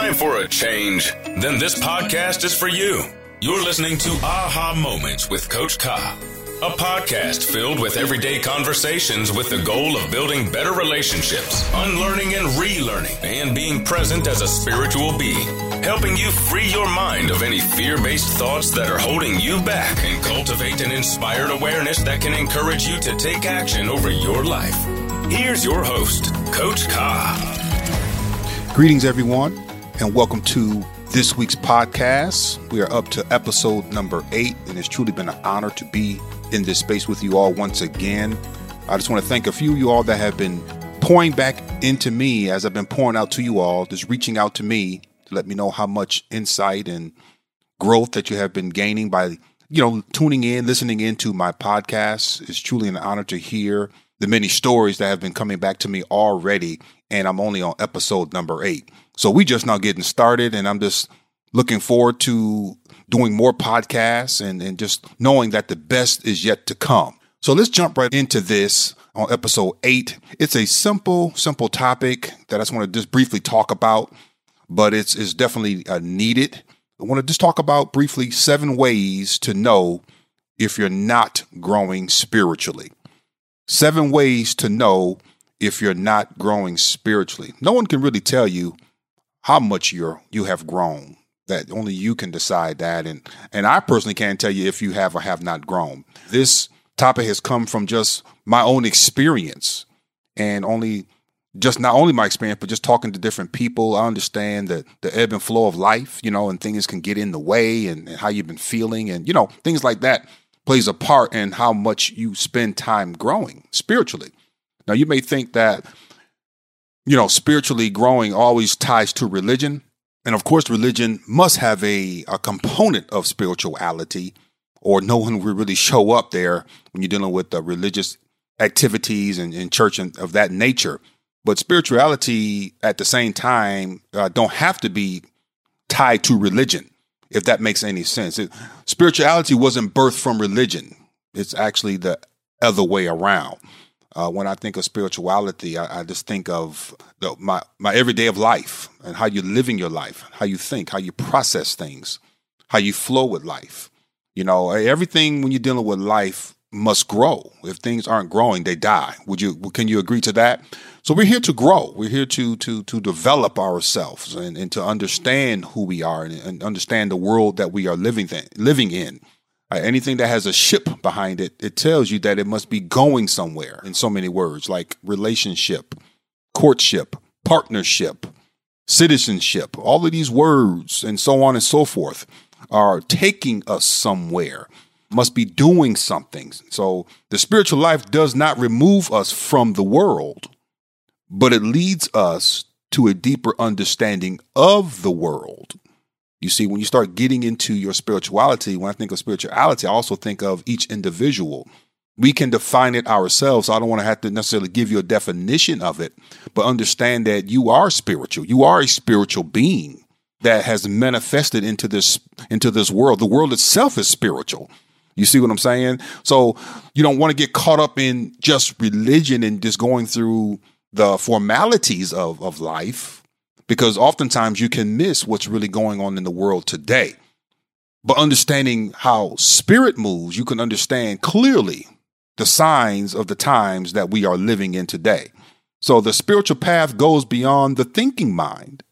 time for a change? Then this podcast is for you. You're listening to Aha Moments with Coach Ka, a podcast filled with everyday conversations with the goal of building better relationships, unlearning and relearning, and being present as a spiritual being, helping you free your mind of any fear based thoughts that are holding you back and cultivate an inspired awareness that can encourage you to take action over your life. Here's your host, Coach Ka. Greetings, everyone, and welcome to this week's podcast. We are up to episode number eight, and it's truly been an honor to be in this space with you all once again. I just want to thank a few of you all that have been pouring back into me as I've been pouring out to you all, just reaching out to me to let me know how much insight and growth that you have been gaining by, you know, tuning in, listening into my podcast. It's truly an honor to hear the many stories that have been coming back to me already and I'm only on episode number eight. So we just now getting started, and I'm just looking forward to doing more podcasts and, and just knowing that the best is yet to come. So let's jump right into this on episode eight. It's a simple, simple topic that I just want to just briefly talk about, but it's, it's definitely uh, needed. I want to just talk about briefly seven ways to know if you're not growing spiritually. Seven ways to know if you're not growing spiritually. No one can really tell you how much you're you have grown. That only you can decide that. And and I personally can't tell you if you have or have not grown. This topic has come from just my own experience and only just not only my experience, but just talking to different people. I understand that the ebb and flow of life, you know, and things can get in the way and, and how you've been feeling and, you know, things like that plays a part in how much you spend time growing spiritually. Now, you may think that, you know, spiritually growing always ties to religion. And of course, religion must have a, a component of spirituality, or no one would really show up there when you're dealing with the religious activities and, and church and of that nature. But spirituality at the same time uh, don't have to be tied to religion, if that makes any sense. It, spirituality wasn't birthed from religion. It's actually the other way around. Uh, when I think of spirituality, I, I just think of the, my my everyday of life and how you're living your life, how you think, how you process things, how you flow with life. You know, everything when you're dealing with life must grow. If things aren't growing, they die. Would you? Can you agree to that? So we're here to grow. We're here to to to develop ourselves and, and to understand who we are and, and understand the world that we are living th- living in. Uh, anything that has a ship behind it, it tells you that it must be going somewhere in so many words, like relationship, courtship, partnership, citizenship. All of these words and so on and so forth are taking us somewhere, must be doing something. So the spiritual life does not remove us from the world, but it leads us to a deeper understanding of the world you see, when you start getting into your spirituality, when I think of spirituality, I also think of each individual. We can define it ourselves. I don't want to have to necessarily give you a definition of it, but understand that you are spiritual. You are a spiritual being that has manifested into this into this world. The world itself is spiritual. You see what I'm saying? So you don't want to get caught up in just religion and just going through the formalities of, of life because oftentimes you can miss what's really going on in the world today. But understanding how spirit moves, you can understand clearly the signs of the times that we are living in today. So the spiritual path goes beyond the thinking mind.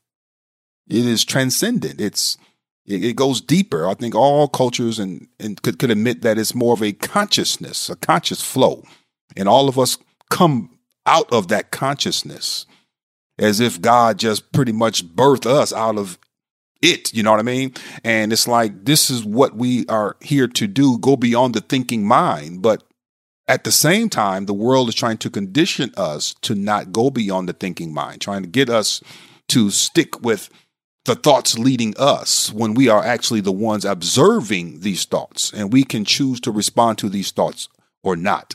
It is transcendent. It's it, goes deeper. I think all cultures and, and could, could admit that it's more of a consciousness, a conscious flow. And all of us come out of that consciousness as if God just pretty much birthed us out of it. You know what I mean? And it's like, this is what we are here to do go beyond the thinking mind. But at the same time, the world is trying to condition us to not go beyond the thinking mind, trying to get us to stick with the thoughts leading us when we are actually the ones observing these thoughts. And we can choose to respond to these thoughts or not.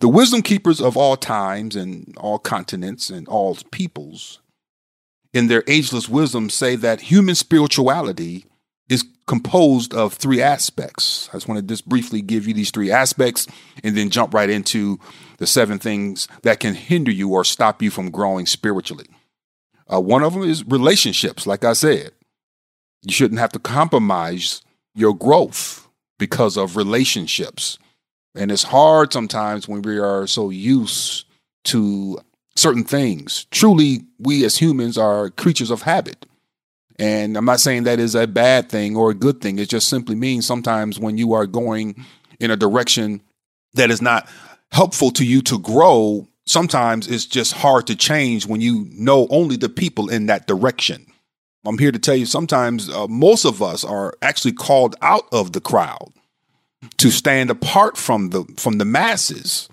The wisdom keepers of all times and all continents and all peoples, in their ageless wisdom, say that human spirituality is composed of three aspects. I just want to just briefly give you these three aspects and then jump right into the seven things that can hinder you or stop you from growing spiritually. Uh, one of them is relationships, like I said. You shouldn't have to compromise your growth because of relationships. And it's hard sometimes when we are so used to certain things. Truly, we as humans are creatures of habit. And I'm not saying that is a bad thing or a good thing. It just simply means sometimes when you are going in a direction that is not helpful to you to grow, sometimes it's just hard to change when you know only the people in that direction. I'm here to tell you sometimes uh, most of us are actually called out of the crowd to stand apart from the from the masses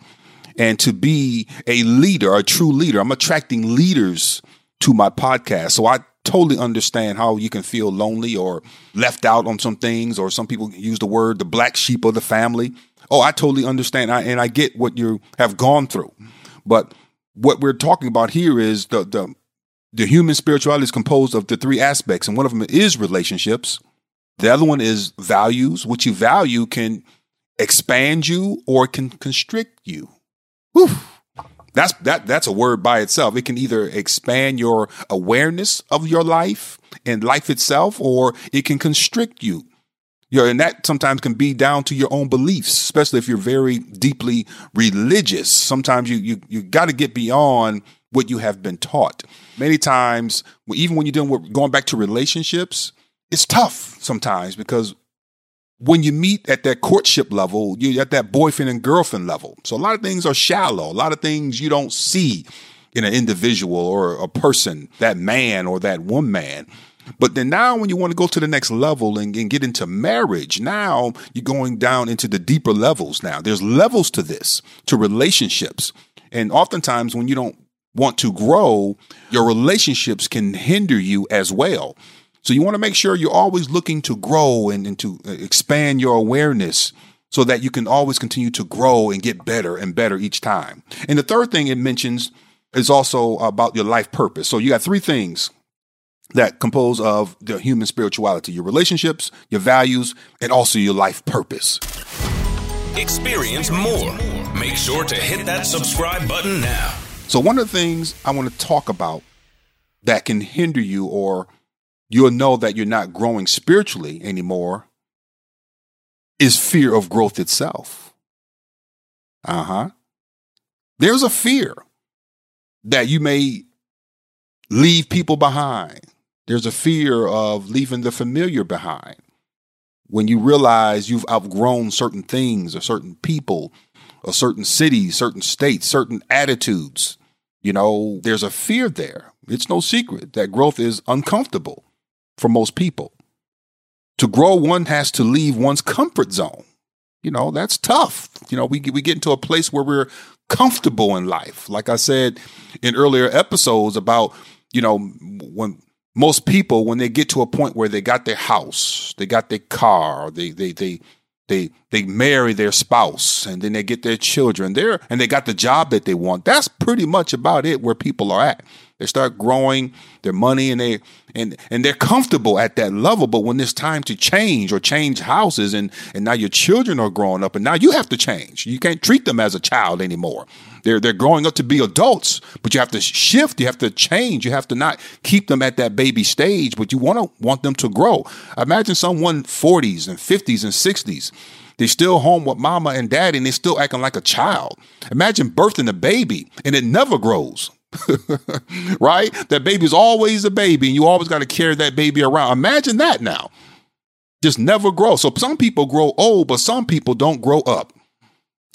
and to be a leader, a true leader. I'm attracting leaders to my podcast. So I totally understand how you can feel lonely or left out on some things or some people use the word the black sheep of the family. Oh, I totally understand I, and I get what you have gone through. But what we're talking about here is the the the human spirituality is composed of the three aspects, and one of them is relationships. The other one is values. What you value can expand you or can constrict you. Whew. That's that that's a word by itself. It can either expand your awareness of your life and life itself, or it can constrict you. You know, and that sometimes can be down to your own beliefs, especially if you're very deeply religious. Sometimes you you you got to get beyond what you have been taught. Many times, even when you're dealing with going back to relationships, it's tough sometimes because when you meet at that courtship level, you're at that boyfriend and girlfriend level. So a lot of things are shallow. A lot of things you don't see in an individual or a person, that man or that woman. But then now, when you want to go to the next level and, and, get into marriage, now you're going down into the deeper levels. Now there's levels to this, to relationships. And oftentimes, when you don't want to grow, your relationships can hinder you as well. So you want to make sure you're always looking to grow and, and to uh, expand your awareness so that you can always continue to grow and get better and better each time. And the third thing it mentions is also about your life purpose. So you got three things that compose of the human spirituality your relationships, your values, and also your life purpose. Experience more. Make sure to hit that subscribe button now. So, one of the things I want to talk about that can hinder you or you'll know that you're not growing spiritually anymore is fear of growth itself. Uh huh. There's a fear that you may leave people behind. There's a fear of leaving the familiar behind. When you realize you've outgrown certain things or certain people or certain cities, certain states, certain attitudes, you know, there's a fear there. It's no secret that growth is uncomfortable for most people. To grow, one has to leave one's comfort zone. You know, that's tough. You know, we, we get into a place where we're comfortable in life. Like I said in earlier episodes about, you know, when most people, when they get to a point where they got their house, they got their car, they, they, they, they they marry their spouse and then they get their children there and they got the job that they want that's pretty much about it where people are at they start growing their money and they and and they're comfortable at that level. But when it's time to change or change houses and and now your children are growing up and now you have to change. You can't treat them as a child anymore. They're they're growing up to be adults, but you have to shift, you have to change, you have to not keep them at that baby stage, but you want to want them to grow. Imagine someone 40s and 50s and 60s. They're still home with mama and daddy and they're still acting like a child. Imagine birthing a baby and it never grows. right? That baby's always a baby, and you always got to carry that baby around. Imagine that now. Just never grow. So some people grow old, but some people don't grow up.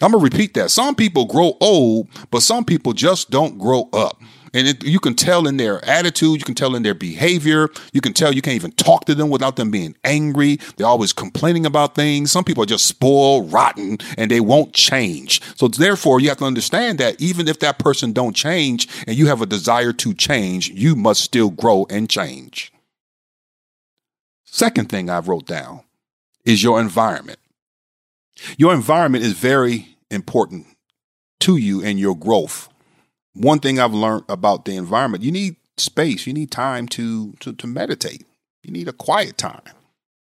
I'm gonna repeat that. Some people grow old, but some people just don't grow up. And it, you can tell in their attitude, you can tell in their behavior, you can tell you can't even talk to them without them being angry. They're always complaining about things. Some people are just spoiled, rotten, and they won't change. So therefore, you have to understand that even if that person don't change and you have a desire to change, you must still grow and change. Second thing I've wrote down is your environment. Your environment is very important to you and your growth one thing I've learned about the environment, you need space, you need time to to, to meditate. You need a quiet time.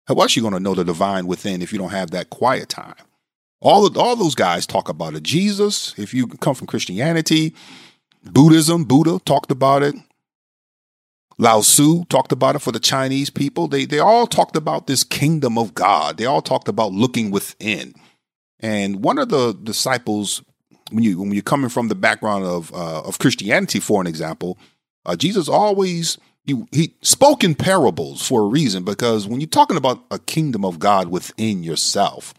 How else are you going to know the divine within if you don't have that quiet time? All of, all those guys talk about it. Jesus, if you come from Christianity, Buddhism, Buddha talked about it. Lao Tzu talked about it for the Chinese people. They they all talked about this kingdom of God. They all talked about looking within. And one of the disciples, when you when you're coming from the background of uh, of Christianity, for an example, uh, Jesus always he he spoke in parables for a reason because when you're talking about a kingdom of God within yourself,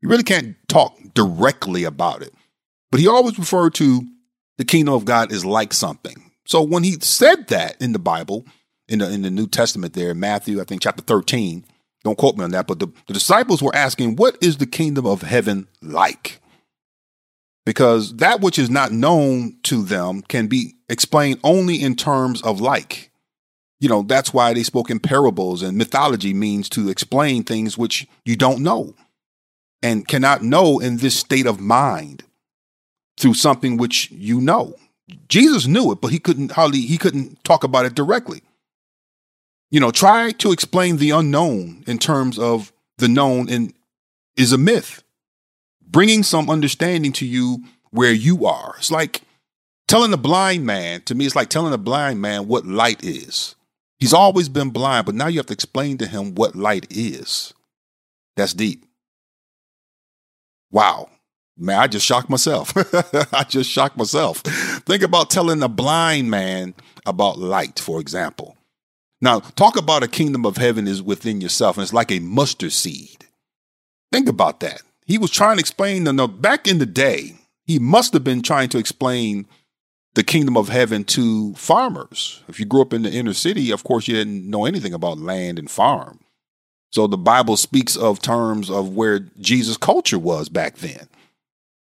you really can't talk directly about it. But he always referred to the kingdom of God is like something. So when he said that in the Bible, in the in the New Testament there, Matthew, I think chapter 13, don't quote me on that, but the, the disciples were asking, What is the kingdom of heaven like? Because that which is not known to them can be explained only in terms of like. You know, that's why they spoke in parables and mythology means to explain things which you don't know and cannot know in this state of mind through something which you know. Jesus knew it, but he couldn't hardly he couldn't talk about it directly. You know, try to explain the unknown in terms of the known and is a myth. Bringing some understanding to you where you are. It's like telling a blind man, to me, it's like telling a blind man what light is. He's always been blind, but now you have to explain to him what light is. That's deep. Wow. Man, I just shocked myself. I just shocked myself. Think about telling a blind man about light, for example. Now, talk about a kingdom of heaven is within yourself, and it's like a mustard seed. Think about that. He was trying to explain, no, back in the day, he must have been trying to explain the kingdom of heaven to farmers. If you grew up in the inner city, of course, you didn't know anything about land and farm. So the Bible speaks of terms of where Jesus' culture was back then.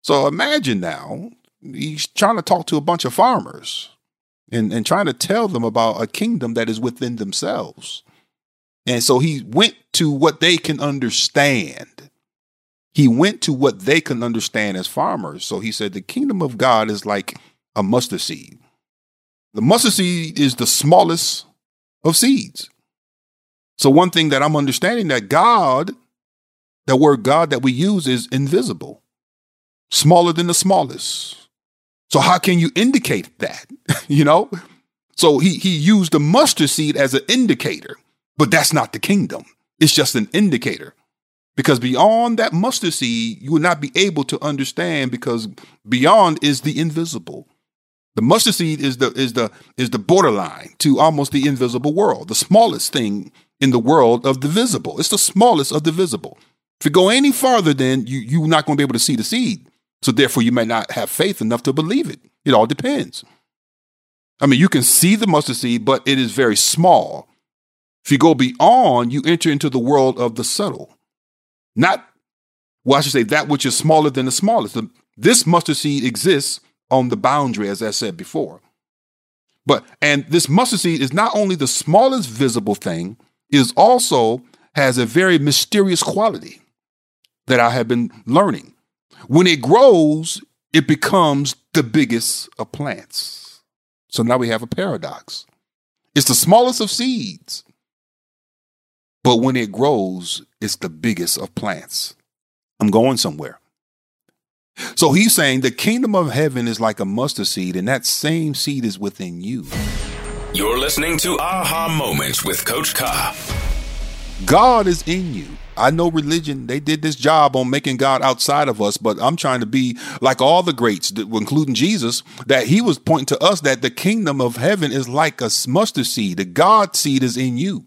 So imagine now, he's trying to talk to a bunch of farmers and, and trying to tell them about a kingdom that is within themselves. And so he went to what they can understand. He went to what they can understand as farmers. So he said, The kingdom of God is like a mustard seed. The mustard seed is the smallest of seeds. So, one thing that I'm understanding that God, the word God that we use is invisible smaller than the smallest. So how can you indicate that? you know? So he he used the mustard seed as an indicator, but that's not the kingdom. It's just an indicator. Because beyond that mustard seed, you will not be able to understand because beyond is the invisible. The mustard seed is the is the is the borderline to almost the invisible world, the smallest thing in the world of the visible. It's the smallest of the visible. If you go any farther, then you you're not going to be able to see the seed. So therefore, you may not have faith enough to believe it. It all depends. I mean, you can see the mustard seed, but it is very small. If you go beyond, you enter into the world of the subtle. Not, well, I should say that which is smaller than the smallest. This mustard seed exists on the boundary, as I said before. But, and this mustard seed is not only the smallest visible thing, it is also has a very mysterious quality that I have been learning. When it grows, it becomes the biggest of plants. So now we have a paradox. It's the smallest of seeds, but when it grows, it's the biggest of plants. I'm going somewhere. So he's saying the kingdom of heaven is like a mustard seed, and that same seed is within you. You're listening to Aha Moments with Coach Ka. God is in you. I know religion, they did this job on making God outside of us, but I'm trying to be like all the greats, including Jesus, that he was pointing to us that the kingdom of heaven is like a mustard seed. The God seed is in you.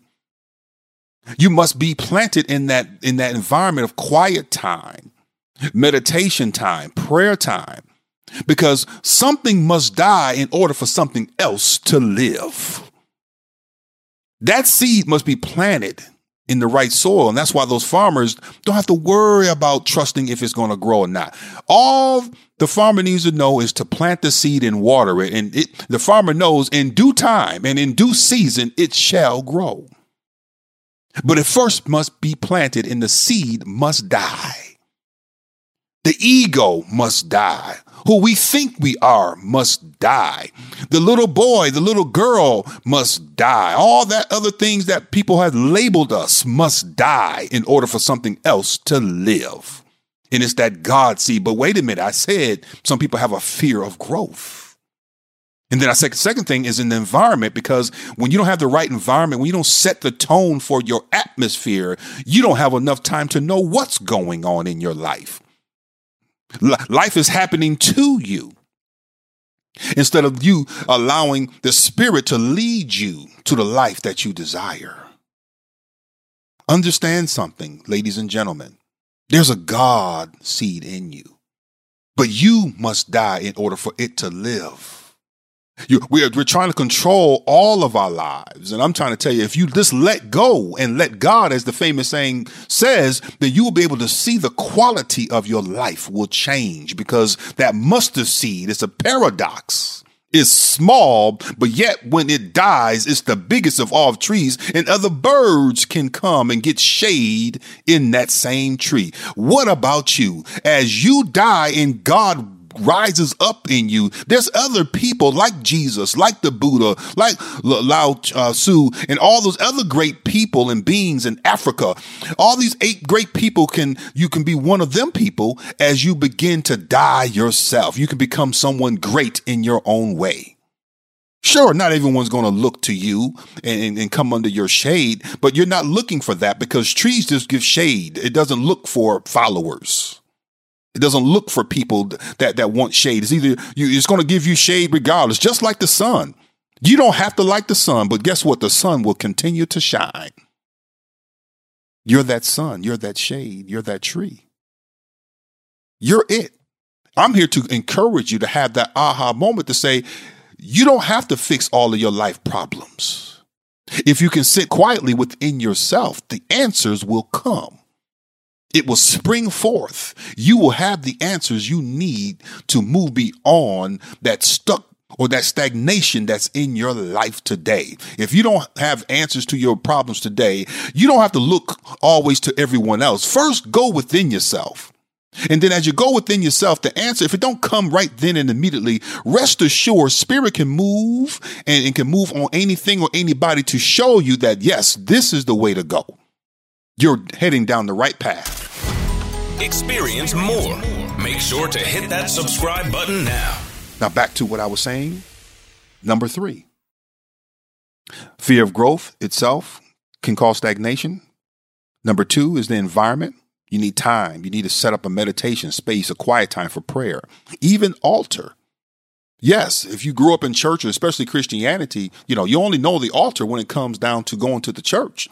You must be planted in that in that environment of quiet time, meditation time, prayer time, because something must die in order for something else to live. That seed must be planted in the right soil. And that's why those farmers don't have to worry about trusting if it's going to grow or not. All the farmer needs to know is to plant the seed and water it. And it, the farmer knows in due time and in due season, it shall grow. But it first must be planted and the seed must die. The ego must die who we think we are must die. The little boy, the little girl must die. All that other things that people have labeled us must die in order for something else to live. And it's that God seed. But wait a minute, I said some people have a fear of growth. And then I second second thing is in the environment because when you don't have the right environment, when you don't set the tone for your atmosphere, you don't have enough time to know what's going on in your life. Life is happening to you instead of you allowing the spirit to lead you to the life that you desire. Understand something, ladies and gentlemen. There's a God seed in you, but you must die in order for it to live. You, we're, we're trying to control all of our lives. And I'm trying to tell you, if you just let go and let God, as the famous saying says, then you will be able to see the quality of your life will change because that mustard seed is a paradox. Is small, but yet when it dies, it's the biggest of all trees, and other birds can come and get shade in that same tree. What about you? As you die and God rises up in you. There's other people like Jesus, like the Buddha, like Lao uh, Tzu, and all those other great people and beings in Africa. All these eight great people can, you can be one of them people as you begin to die yourself. You can become someone great in your own way. Sure, not everyone's going to look to you and, and, come under your shade, but you're not looking for that because trees just give shade. It doesn't look for followers. It doesn't look for people that, that want shade. It's either you, it's going to give you shade regardless, just like the sun. You don't have to like the sun, but guess what? The sun will continue to shine. You're that sun. You're that shade. You're that tree. You're it. I'm here to encourage you to have that aha moment to say, you don't have to fix all of your life problems. If you can sit quietly within yourself, the answers will come. It will spring forth. You will have the answers you need to move beyond that stuck or that stagnation that's in your life today. If you don't have answers to your problems today, you don't have to look always to everyone else. First, go within yourself. And then as you go within yourself, the answer, if it don't come right then and immediately, rest assured, spirit can move and, and can move on anything or anybody to show you that, yes, this is the way to go you're heading down the right path. Experience more. Make sure to hit that subscribe button now. Now, back to what I was saying. Number three fear of growth itself can cause stagnation. Number two is the environment. You need time. You need to set up a meditation space, a quiet time for prayer, even altar. Yes, if you grew up in church, especially Christianity, you know, you only know the altar when it comes down to going to the church.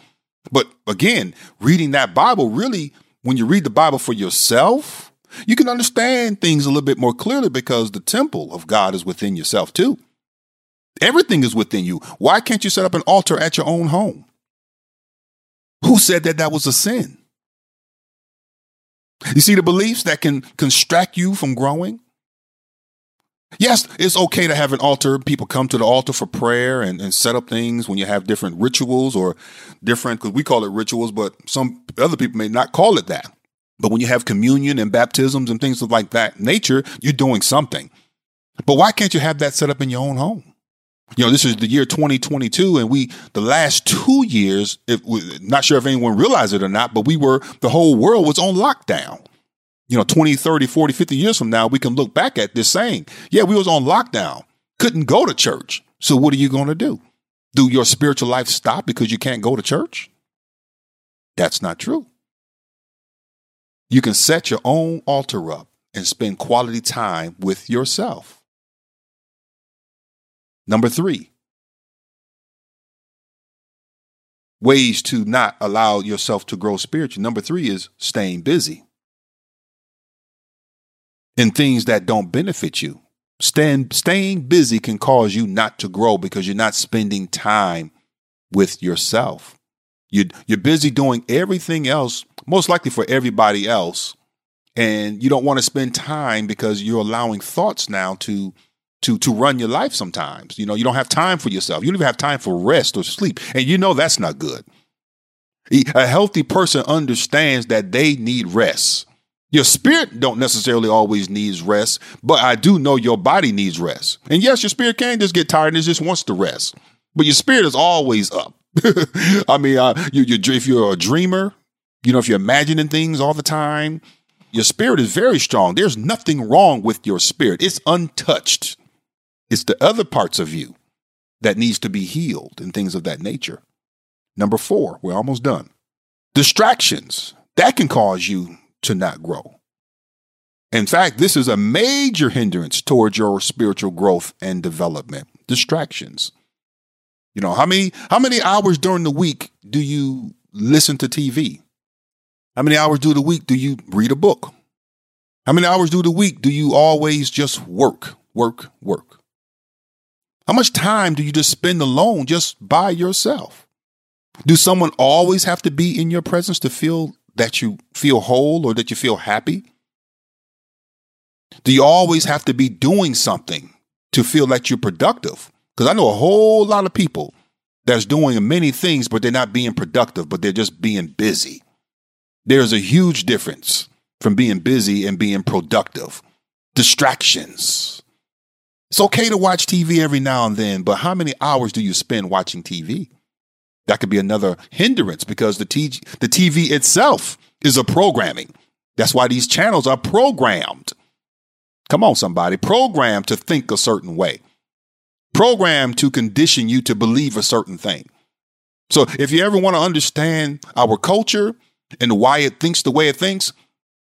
But again, reading that Bible really, when you read the Bible for yourself, you can understand things a little bit more clearly because the temple of God is within yourself too. Everything is within you. Why can't you set up an altar at your own home? Who said that that was a sin? You see the beliefs that can constract you from growing? Yes, it's okay to have an altar. People come to the altar for prayer and, and set up things when you have different rituals or different, because we call it rituals, but some other people may not call it that. But when you have communion and baptisms and things of like that nature, you're doing something. But why can't you have that set up in your own home? You know, this is the year 2022, and we, the last two years, if, not sure if anyone realized it or not, but we were, the whole world was on lockdown you know 20 30 40 50 years from now we can look back at this saying yeah we was on lockdown couldn't go to church. So what are you going to do? Do your spiritual life stop because you can't go to church? That's not true. You can set your own altar up and spend quality time with yourself. Number three ways to not allow yourself to grow spiritually. Number three is staying busy in things that don't benefit you. Stand, staying busy can cause you not to grow because you're not spending time with yourself. You, you're busy doing everything else, most likely for everybody else. And you don't want to spend time because you're allowing thoughts now to to to run your life sometimes. You know, you don't have time for yourself. You don't even have time for rest or sleep. And you know that's not good. A healthy person understands that they need rest. Your spirit don't necessarily always needs rest, but I do know your body needs rest. And yes, your spirit can just get tired and it just wants to rest, but your spirit is always up. I mean, uh, you, you, if you're a dreamer, you know, if you're imagining things all the time, your spirit is very strong. There's nothing wrong with your spirit. It's untouched. It's the other parts of you that needs to be healed and things of that nature. Number four, we're almost done. Distractions that can cause you to not grow. In fact, this is a major hindrance towards your spiritual growth and development. Distractions. You know, how many how many hours during the week do you listen to TV? How many hours do the week do you read a book? How many hours do the week do you always just work, work, work? How much time do you just spend alone just by yourself? Do someone always have to be in your presence to feel that you feel whole or that you feel happy? Do you always have to be doing something to feel that you're productive? Because I know a whole lot of people that's doing many things, but they're not being productive, but they're just being busy. There's a huge difference from being busy and being productive. Distractions. It's okay to watch TV every now and then, but how many hours do you spend watching TV? That could be another hindrance because the, t- the TV itself is a programming. That's why these channels are programmed. Come on, somebody, programmed to think a certain way, programmed to condition you to believe a certain thing. So if you ever want to understand our culture and why it thinks the way it thinks,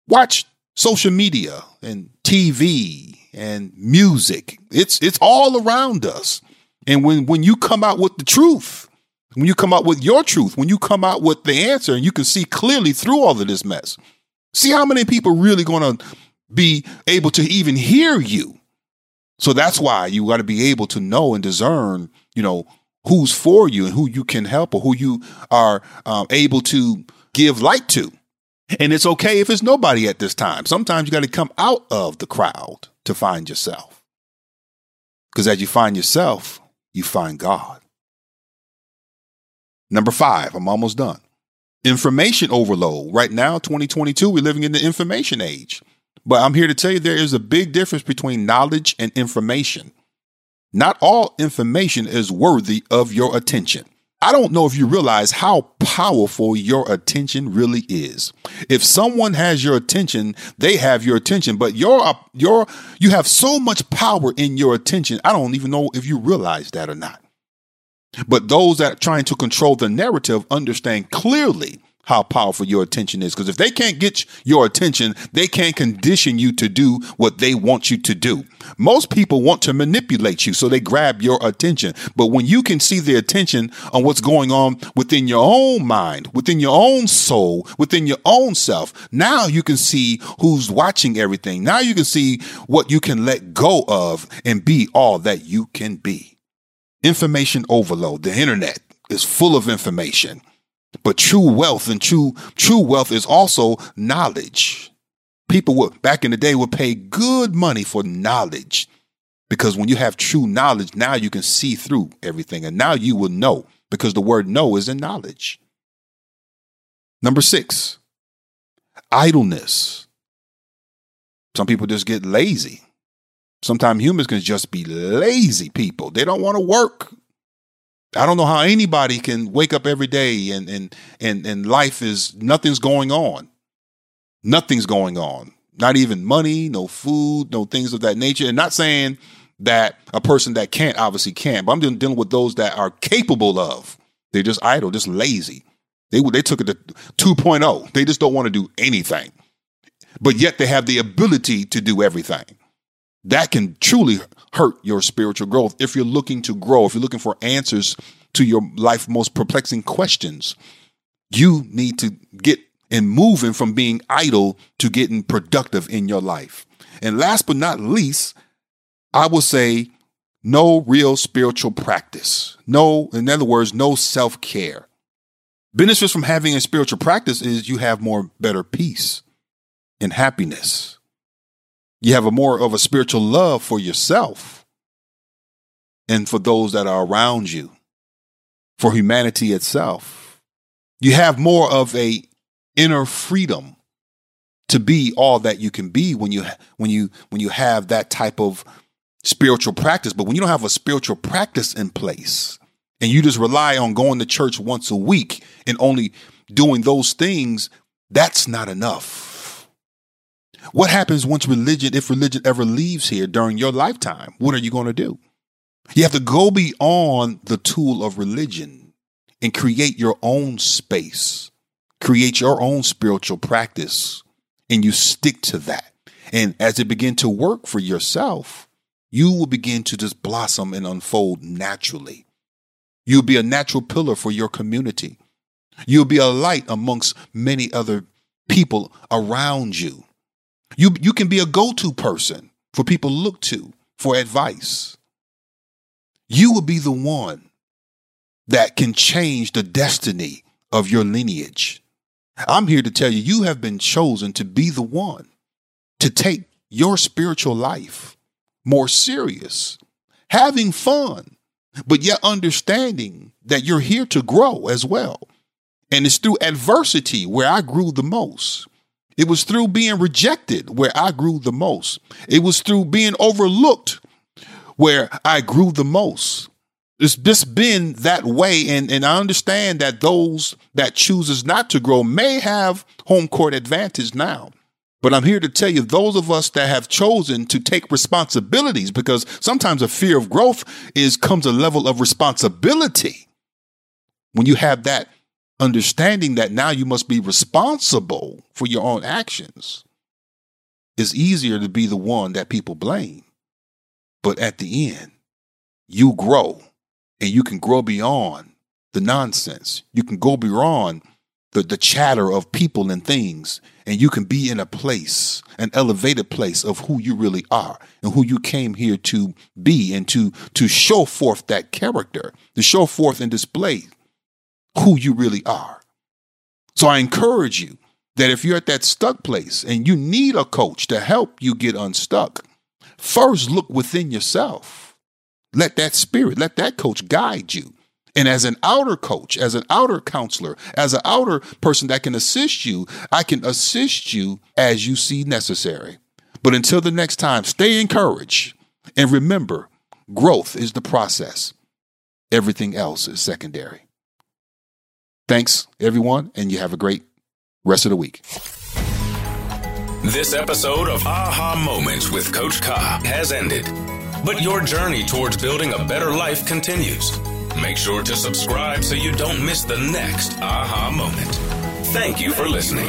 watch social media and TV and music. It's it's all around us. And when when you come out with the truth, when you come out with your truth, when you come out with the answer and you can see clearly through all of this mess. See how many people really going to be able to even hear you. So that's why you got to be able to know and discern, you know, who's for you and who you can help or who you are um, able to give light to. And it's okay if it's nobody at this time. Sometimes you got to come out of the crowd to find yourself. Because as you find yourself, you find God. Number five, I'm almost done. Information overload. Right now, 2022, we're living in the information age. But I'm here to tell you there is a big difference between knowledge and information. Not all information is worthy of your attention. I don't know if you realize how powerful your attention really is. If someone has your attention, they have your attention, but your your you have so much power in your attention. I don't even know if you realize that or not. But those that are trying to control the narrative understand clearly how powerful your attention is. Because if they can't get your attention, they can't condition you to do what they want you to do. Most people want to manipulate you, so they grab your attention. But when you can see the attention on what's going on within your own mind, within your own soul, within your own self, now you can see who's watching everything. Now you can see what you can let go of and be all that you can be. Information overload. The internet is full of information. But true wealth and true true wealth is also knowledge. People would back in the day would pay good money for knowledge. Because when you have true knowledge, now you can see through everything. And now you will know because the word know is in knowledge. Number six, idleness. Some people just get lazy. Sometimes humans can just be lazy people. They don't want to work. I don't know how anybody can wake up every day and and and and life is nothing's going on. Nothing's going on. Not even money, no food, no things of that nature. And not saying that a person that can't obviously can't, but I'm dealing with those that are capable of. They're just idle, just lazy. They they took it to 2.0. They just don't want to do anything. But yet they have the ability to do everything. That can truly hurt your spiritual growth if you're looking to grow, if you're looking for answers to your life most perplexing questions. You need to get and moving from being idle to getting productive in your life. And last but not least, I will say no real spiritual practice. No, in other words, no self care. Benefits from having a spiritual practice is you have more better peace and happiness. You have a more of a spiritual love for yourself and for those that are around you, for humanity itself. You have more of a inner freedom to be all that you can be when you when you when you have that type of spiritual practice but when you don't have a spiritual practice in place and you just rely on going to church once a week and only doing those things that's not enough what happens once religion, if religion ever leaves here during your lifetime? What are you going to do? You have to go beyond the tool of religion and create your own space, create your own spiritual practice, and you stick to that. And as it begin to work for yourself, you will begin to just blossom and unfold naturally. You'll be a natural pillar for your community. You'll be a light amongst many other people around you. You, you can be a go to person for people to look to for advice. You will be the one that can change the destiny of your lineage. I'm here to tell you, you have been chosen to be the one to take your spiritual life more serious, having fun, but yet understanding that you're here to grow as well. And it's through adversity where I grew the most. It was through being rejected where I grew the most. It was through being overlooked where I grew the most. It's just been that way. And, and I understand that those that chooses not to grow may have home court advantage now. But I'm here to tell you, those of us that have chosen to take responsibilities, because sometimes a fear of growth is comes a level of responsibility. When you have that understanding that now you must be responsible for your own actions, it's easier to be the one that people blame. But at the end, you grow and you can grow beyond the nonsense. You can go beyond the, the chatter of people and things, and you can be in a place, an elevated place of who you really are and who you came here to be and to, to show forth that character, to show forth and display who you really are. So I encourage you that if you're at that stuck place and you need a coach to help you get unstuck, first look within yourself. Let that spirit, let that coach guide you. And as an outer coach, as an outer counselor, as an outer person that can assist you, I can assist you as you see necessary. But until the next time, stay encouraged and remember growth is the process, everything else is secondary. Thanks, everyone, and you have a great rest of the week. This episode of Aha Moments with Coach Ka has ended, but your journey towards building a better life continues. Make sure to subscribe so you don't miss the next aha moment. Thank you for listening.